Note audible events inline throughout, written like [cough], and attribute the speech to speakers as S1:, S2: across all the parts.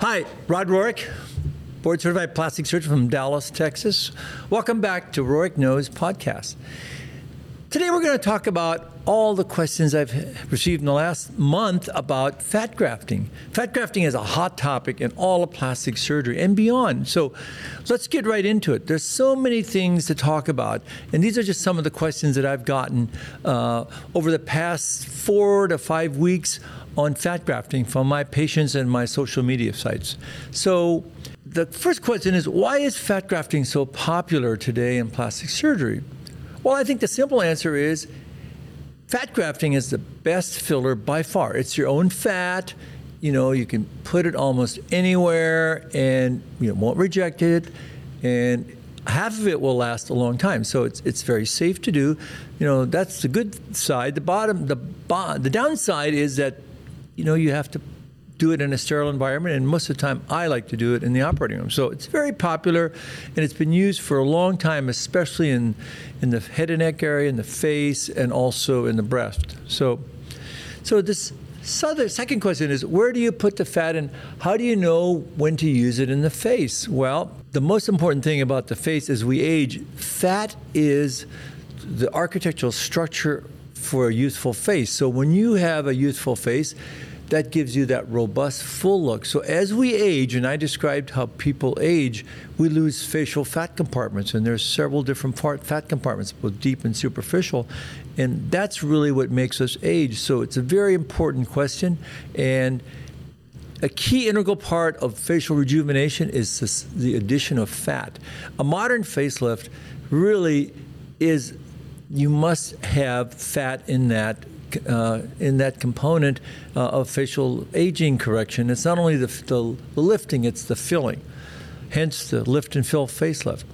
S1: Hi, Rod Rohrich, board certified plastic surgeon from Dallas, Texas. Welcome back to Rohrich Knows podcast. Today we're going to talk about all the questions I've received in the last month about fat grafting. Fat grafting is a hot topic in all of plastic surgery and beyond. So let's get right into it. There's so many things to talk about, and these are just some of the questions that I've gotten uh, over the past four to five weeks on fat grafting from my patients and my social media sites. So, the first question is why is fat grafting so popular today in plastic surgery? Well, I think the simple answer is fat grafting is the best filler by far. It's your own fat. You know, you can put it almost anywhere and you know, won't reject it. And half of it will last a long time. So it's it's very safe to do. You know, that's the good side. The bottom the bo- the downside is that you know, you have to do it in a sterile environment, and most of the time I like to do it in the operating room. So it's very popular, and it's been used for a long time, especially in in the head and neck area, in the face, and also in the breast. So, so this. So the second question is, where do you put the fat and how do you know when to use it in the face? Well, the most important thing about the face as we age, fat is the architectural structure for a youthful face. So when you have a youthful face, that gives you that robust, full look. So as we age, and I described how people age, we lose facial fat compartments, and there's several different part fat compartments, both deep and superficial, and that's really what makes us age. So it's a very important question, and a key integral part of facial rejuvenation is this, the addition of fat. A modern facelift really is you must have fat in that uh, in that component uh, of facial aging correction. It's not only the, the, lifting, it's the filling. Hence the lift and fill facelift.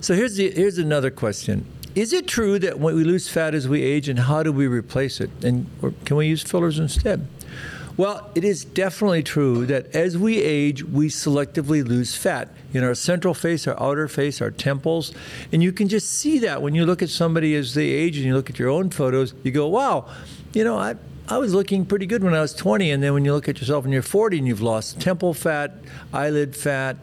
S1: So here's, the, here's another question. Is it true that when we lose fat as we age, and how do we replace it? And can we use fillers instead? Well, it is definitely true that as we age, we selectively lose fat in our central face, our outer face, our temples. And you can just see that when you look at somebody as they age and you look at your own photos, you go, wow, you know, I, I was looking pretty good when I was 20. And then when you look at yourself when you're 40 and you've lost temple fat, eyelid fat,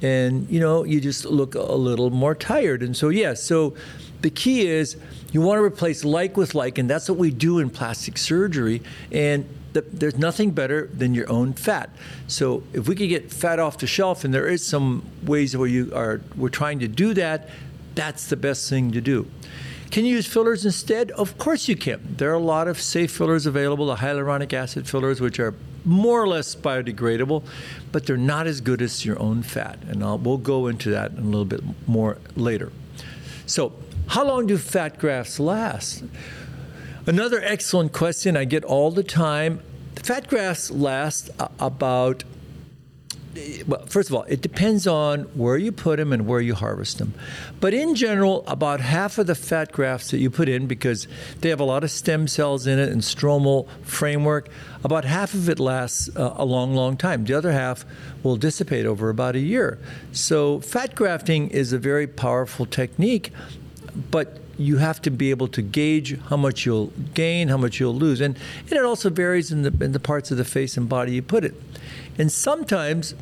S1: and, you know, you just look a little more tired. And so, yes, yeah, so the key is you want to replace like with like, and that's what we do in plastic surgery. And the, there's nothing better than your own fat. So if we could get fat off the shelf, and there is some ways where you are, we're trying to do that, that's the best thing to do. Can you use fillers instead? Of course you can. There are a lot of safe fillers available, the hyaluronic acid fillers, which are more or less biodegradable, but they're not as good as your own fat. And I'll, we'll go into that in a little bit more later. So, how long do fat grafts last? Another excellent question I get all the time. Fat grafts last about well, first of all, it depends on where you put them and where you harvest them. But in general, about half of the fat grafts that you put in, because they have a lot of stem cells in it and stromal framework, about half of it lasts uh, a long, long time. The other half will dissipate over about a year. So, fat grafting is a very powerful technique, but you have to be able to gauge how much you'll gain, how much you'll lose. And, and it also varies in the, in the parts of the face and body you put it. And sometimes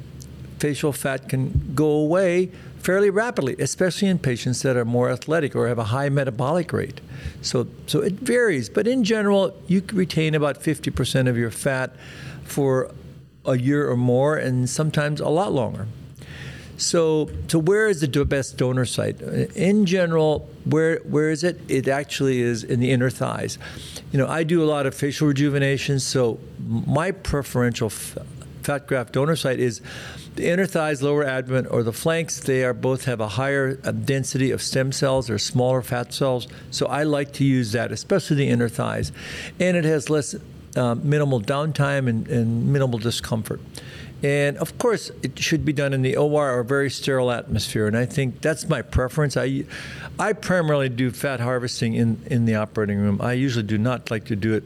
S1: facial fat can go away fairly rapidly, especially in patients that are more athletic or have a high metabolic rate. So, so it varies, but in general, you can retain about 50% of your fat for a year or more, and sometimes a lot longer. So, so where is the best donor site? In general, where where is it? It actually is in the inner thighs. You know, I do a lot of facial rejuvenation, so my preferential fat graft donor site is the inner thighs, lower abdomen, or the flanks. They are both have a higher density of stem cells or smaller fat cells. So I like to use that, especially the inner thighs, and it has less uh, minimal downtime and, and minimal discomfort. And of course, it should be done in the OR or very sterile atmosphere. And I think that's my preference. I, I primarily do fat harvesting in, in the operating room. I usually do not like to do it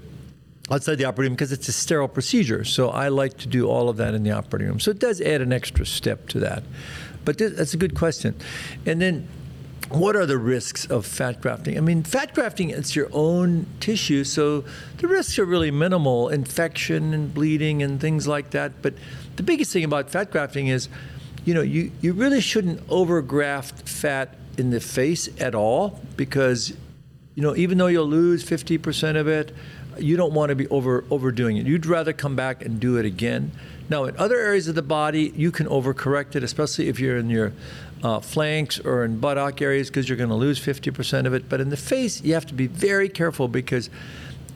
S1: outside the operating room because it's a sterile procedure. So I like to do all of that in the operating room. So it does add an extra step to that. But that's a good question. And then what are the risks of fat grafting? I mean, fat grafting, it's your own tissue, so the risks are really minimal infection and bleeding and things like that. But the biggest thing about fat grafting is, you know, you, you really shouldn't overgraft fat in the face at all because, you know, even though you'll lose 50% of it, you don't want to be over overdoing it. You'd rather come back and do it again. Now, in other areas of the body, you can overcorrect it, especially if you're in your uh, flanks or in buttock areas, because you're going to lose 50% of it. But in the face, you have to be very careful because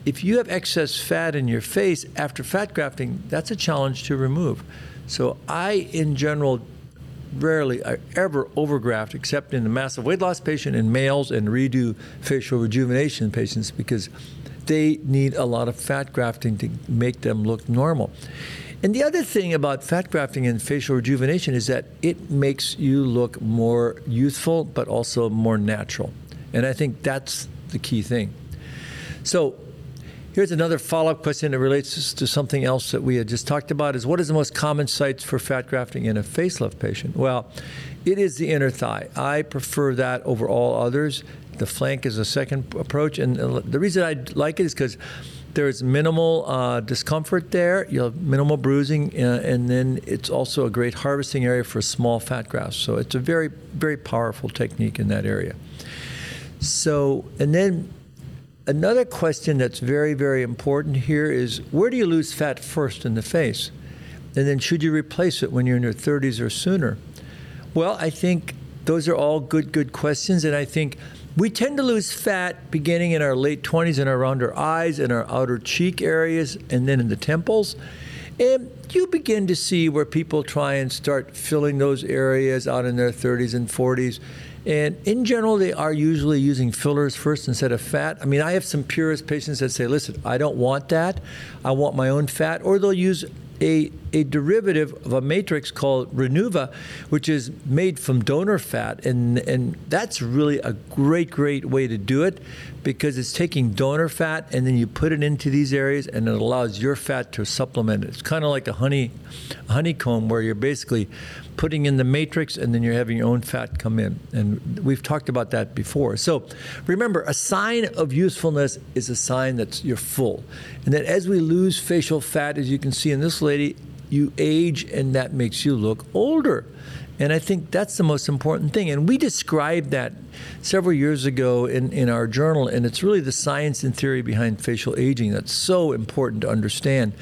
S1: if you have excess fat in your face after fat grafting, that's a challenge to remove. So I, in general, rarely I ever overgraft except in the massive weight loss patient in males and redo facial rejuvenation patients because they need a lot of fat grafting to make them look normal. And the other thing about fat grafting and facial rejuvenation is that it makes you look more youthful, but also more natural. And I think that's the key thing. So here's another follow-up question that relates to something else that we had just talked about is what is the most common site for fat grafting in a facelift patient? Well, it is the inner thigh. I prefer that over all others. The flank is a second approach. And the reason I like it is because there's minimal uh, discomfort there. You have minimal bruising, uh, and then it's also a great harvesting area for small fat grafts. So it's a very, very powerful technique in that area. So, and then another question that's very, very important here is where do you lose fat first in the face? And then should you replace it when you're in your 30s or sooner? Well, I think those are all good, good questions. And I think we tend to lose fat beginning in our late 20s and around our eyes and our outer cheek areas and then in the temples. And you begin to see where people try and start filling those areas out in their 30s and 40s. And in general, they are usually using fillers first instead of fat. I mean, I have some purist patients that say, listen, I don't want that. I want my own fat. Or they'll use a, a derivative of a matrix called Renuva, which is made from donor fat. And, and that's really a great, great way to do it because it's taking donor fat and then you put it into these areas and it allows your fat to supplement it. It's kind of like a honey honeycomb where you're basically putting in the matrix and then you're having your own fat come in. And we've talked about that before. So remember, a sign of usefulness is a sign that you're full. And that as we lose facial fat, as you can see in this lady, you age and that makes you look older. And I think that's the most important thing. And we described that several years ago in, in our journal, and it's really the science and theory behind facial aging that's so important to understand.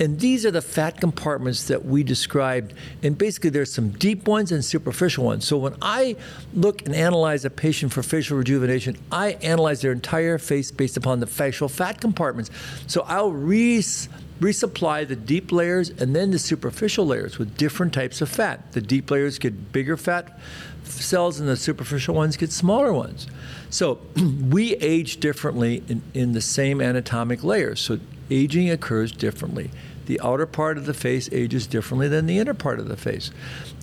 S1: And these are the fat compartments that we described. And basically, there's some deep ones and superficial ones. So when I look and analyze a patient for facial rejuvenation, I analyze their entire face based upon the facial fat compartments. So I'll re resupply the deep layers and then the superficial layers with different types of fat. The deep layers get bigger fat cells and the superficial ones get smaller ones. So [clears throat] we age differently in, in the same anatomic layers. So aging occurs differently. The outer part of the face ages differently than the inner part of the face.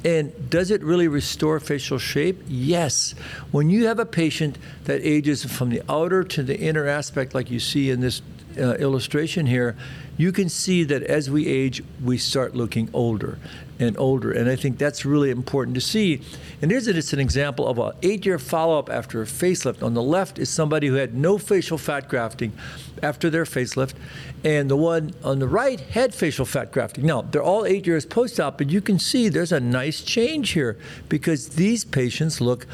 S1: And does it really restore facial shape? Yes. When you have a patient that ages from the outer to the inner aspect, like you see in this uh, illustration here, you can see that as we age, we start looking older and older. And I think that's really important to see. And here's just an example of an eight year follow up after a facelift. On the left is somebody who had no facial fat grafting after their facelift, and the one on the right had facial fat grafting. Now, they're all eight years post op, but you can see there's a nice change here because these patients look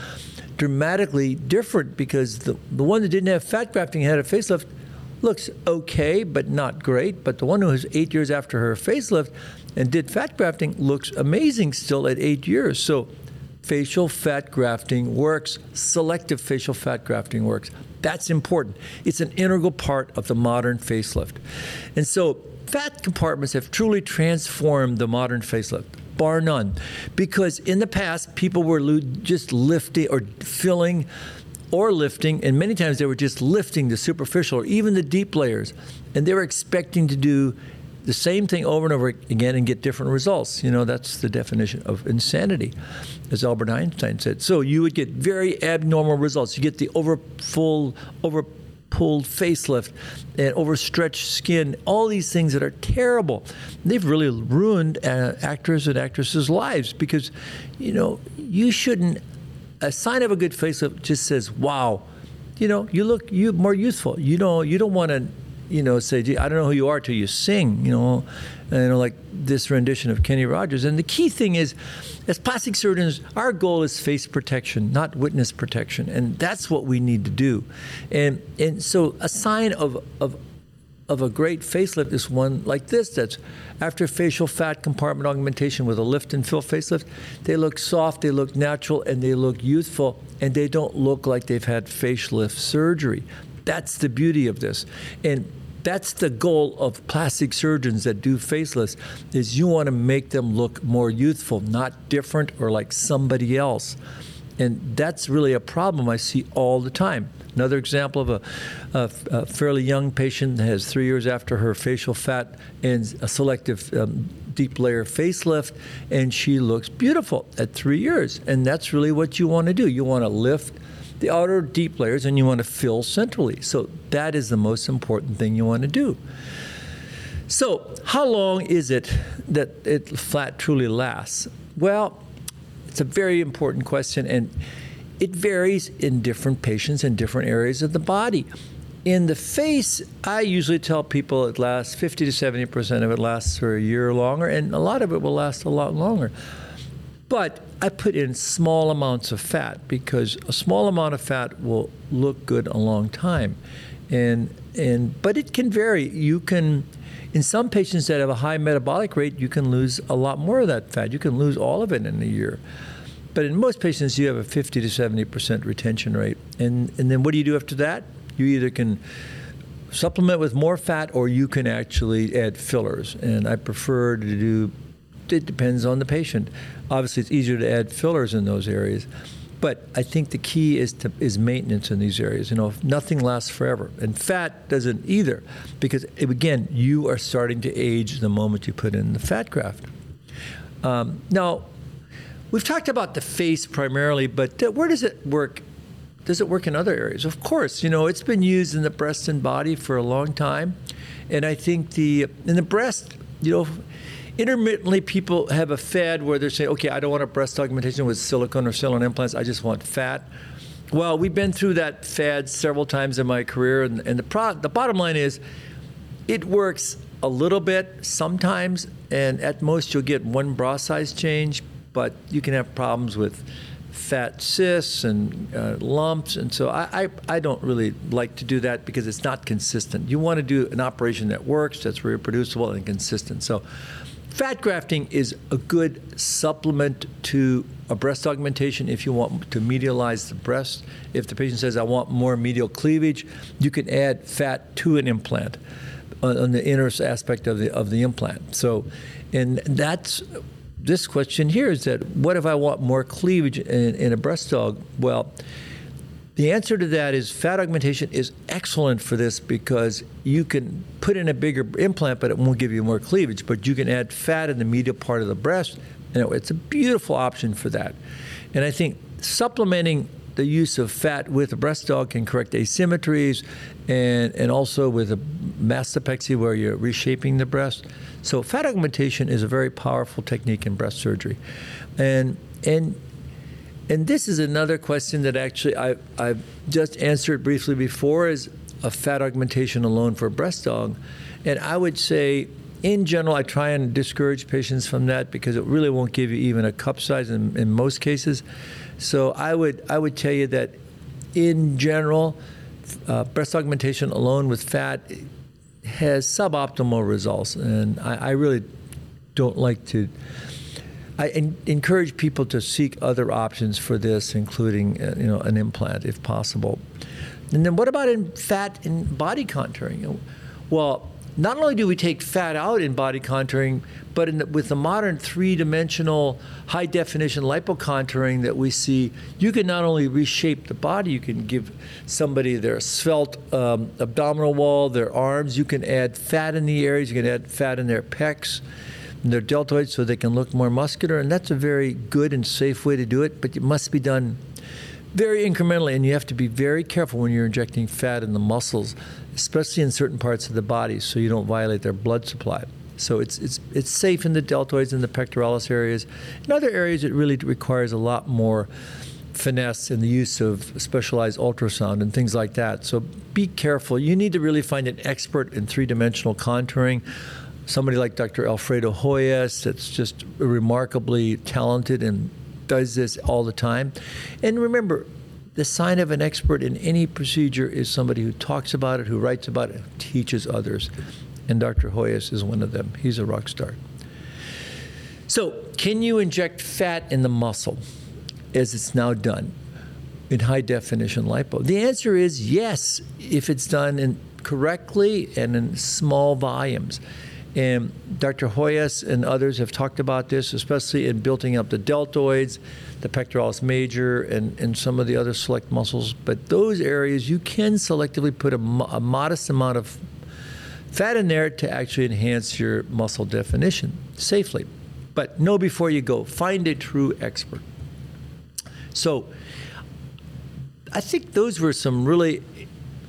S1: dramatically different because the, the one that didn't have fat grafting had a facelift looks okay, but not great. But the one who was eight years after her facelift and did fat grafting looks amazing still at eight years. So facial fat grafting works, selective facial fat grafting works. That's important. It's an integral part of the modern facelift. And so fat compartments have truly transformed the modern facelift bar none. Because in the past, people were just lifting or filling or lifting, and many times they were just lifting the superficial or even the deep layers, and they were expecting to do the same thing over and over again and get different results. You know, that's the definition of insanity, as Albert Einstein said. So you would get very abnormal results. You get the over full, over pulled facelift and overstretched skin, all these things that are terrible. They've really ruined uh, actors and actresses' lives because, you know, you shouldn't a sign of a good facelift just says, "Wow, you know, you look you more youthful." You know, you don't want to, you know, say, "Gee, I don't know who you are till you sing." You know, and, you know, like this rendition of Kenny Rogers. And the key thing is, as plastic surgeons, our goal is face protection, not witness protection, and that's what we need to do. And and so a sign of of of a great facelift is one like this that's after facial fat compartment augmentation with a lift and fill facelift. They look soft, they look natural, and they look youthful, and they don't look like they've had facelift surgery. That's the beauty of this. And that's the goal of plastic surgeons that do facelifts is you want to make them look more youthful, not different or like somebody else. And that's really a problem I see all the time. Another example of a, a, a fairly young patient has three years after her facial fat and a selective um, deep layer facelift, and she looks beautiful at three years. And that's really what you want to do. You want to lift the outer deep layers and you want to fill centrally. So that is the most important thing you want to do. So, how long is it that it flat truly lasts? Well, it's a very important question, and it varies in different patients in different areas of the body. In the face, I usually tell people it lasts 50 to 70 percent of it lasts for a year longer, and a lot of it will last a lot longer. But I put in small amounts of fat because a small amount of fat will look good a long time. And and but it can vary. You can in some patients that have a high metabolic rate, you can lose a lot more of that fat. You can lose all of it in a year. But in most patients, you have a 50 to 70 percent retention rate. And and then what do you do after that? You either can supplement with more fat or you can actually add fillers. And I prefer to do it depends on the patient. Obviously, it's easier to add fillers in those areas. But I think the key is to, is maintenance in these areas. You know, nothing lasts forever, and fat doesn't either, because again, you are starting to age the moment you put in the fat graft. Um, now, we've talked about the face primarily, but uh, where does it work? Does it work in other areas? Of course, you know it's been used in the breast and body for a long time, and I think the in the breast, you know, intermittently people have a fad where they're saying, okay, I don't want a breast augmentation with silicone or silicone implants. I just want fat. Well, we've been through that fad several times in my career, and, and the, pro- the bottom line is it works a little bit sometimes, and at most you'll get one bra size change, but you can have problems with fat cysts and uh, lumps. And so I, I, I, don't really like to do that because it's not consistent. You want to do an operation that works, that's reproducible and consistent. So Fat grafting is a good supplement to a breast augmentation if you want to medialize the breast. If the patient says, I want more medial cleavage, you can add fat to an implant on, the inner aspect of the, of the implant. So, and that's this question here is that what if I want more cleavage in, in a breast aug? Well, the answer to that is fat augmentation is excellent for this because you can put in a bigger implant, but it won't give you more cleavage. But you can add fat in the medial part of the breast, and it's a beautiful option for that. And I think supplementing the use of fat with a breast aug can correct asymmetries and, and also with a mastopexy where you're reshaping the breast. So fat augmentation is a very powerful technique in breast surgery. And and and this is another question that actually I, I've just answered briefly before is a fat augmentation alone for a breast aug. And I would say, in general, I try and discourage patients from that because it really won't give you even a cup size in, in most cases. So I would, I would tell you that in general, uh, breast augmentation alone with fat has suboptimal results. And I, I really don't like to I en- encourage people to seek other options for this, including uh, you know an implant if possible. And then what about in fat and body contouring? Well, not only do we take fat out in body contouring, but the, with the modern three-dimensional high-definition lipocontouring that we see, you can not only reshape the body, you can give somebody their svelte um, abdominal wall, their arms. You can add fat in the areas. You can add fat in their pecs their deltoids so they can look more muscular. And that's a very good and safe way to do it, but it must be done very incrementally. And you have to be very careful when you're injecting fat in the muscles, especially in certain parts of the body, so you don't violate their blood supply. So it's, it's, it's safe in the deltoids and the pectoralis areas. In other areas, it really requires a lot more finesse in the use of specialized ultrasound and things like that. So be careful. You need to really find an expert in three dimensional contouring. Somebody like Dr. Alfredo Hoyos, that's just remarkably talented and does this all the time. And remember, the sign of an expert in any procedure is somebody who talks about it, who writes about it, teaches others. And Dr. Hoyos is one of them. He's a rock star. So, can you inject fat in the muscle as it's now done in high definition lipo? The answer is yes, if it's done in correctly and in small volumes. And Dr. Hoyos and others have talked about this, especially in building up the deltoids, the pectoralis major, and, and some of the other select muscles. But those areas, you can selectively put a, a modest amount of fat in there to actually enhance your muscle definition safely. But know before you go, find a true expert. So I think those were some really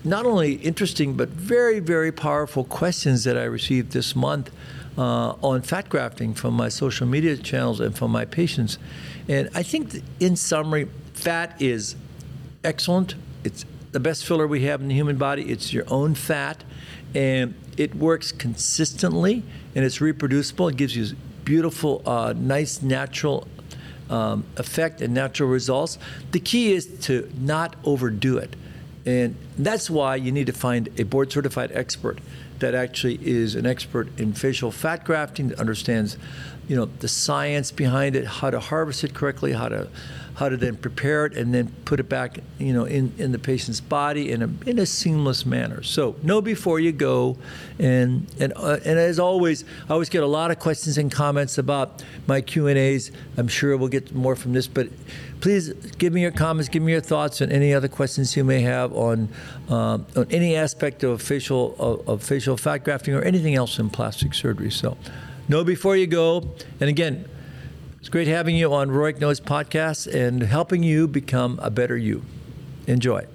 S1: not only interesting but very, very powerful questions that I received this month uh, on fat grafting from my social media channels and from my patients. And I think, in summary, fat is excellent. It's the best filler we have in the human body. It's your own fat, and it works consistently, and it's reproducible. It gives you beautiful, uh, nice, natural um, effect and natural results. The key is to not overdo it. And that's why you need to find a board certified expert that actually is an expert in facial fat grafting that understands you know the science behind it how to harvest it correctly how to how to then prepare it and then put it back you know in, in the patient's body in a, in a seamless manner so know before you go and and uh, and as always I always get a lot of questions and comments about my Q&As I'm sure we'll get more from this but please give me your comments, give me your thoughts on any other questions you may have on um, on any aspect of facial of, of, facial fat grafting or anything else in plastic surgery. So, know before you go. And again, it's great having you on Rohrich Knows podcast and helping you become a better you. Enjoy.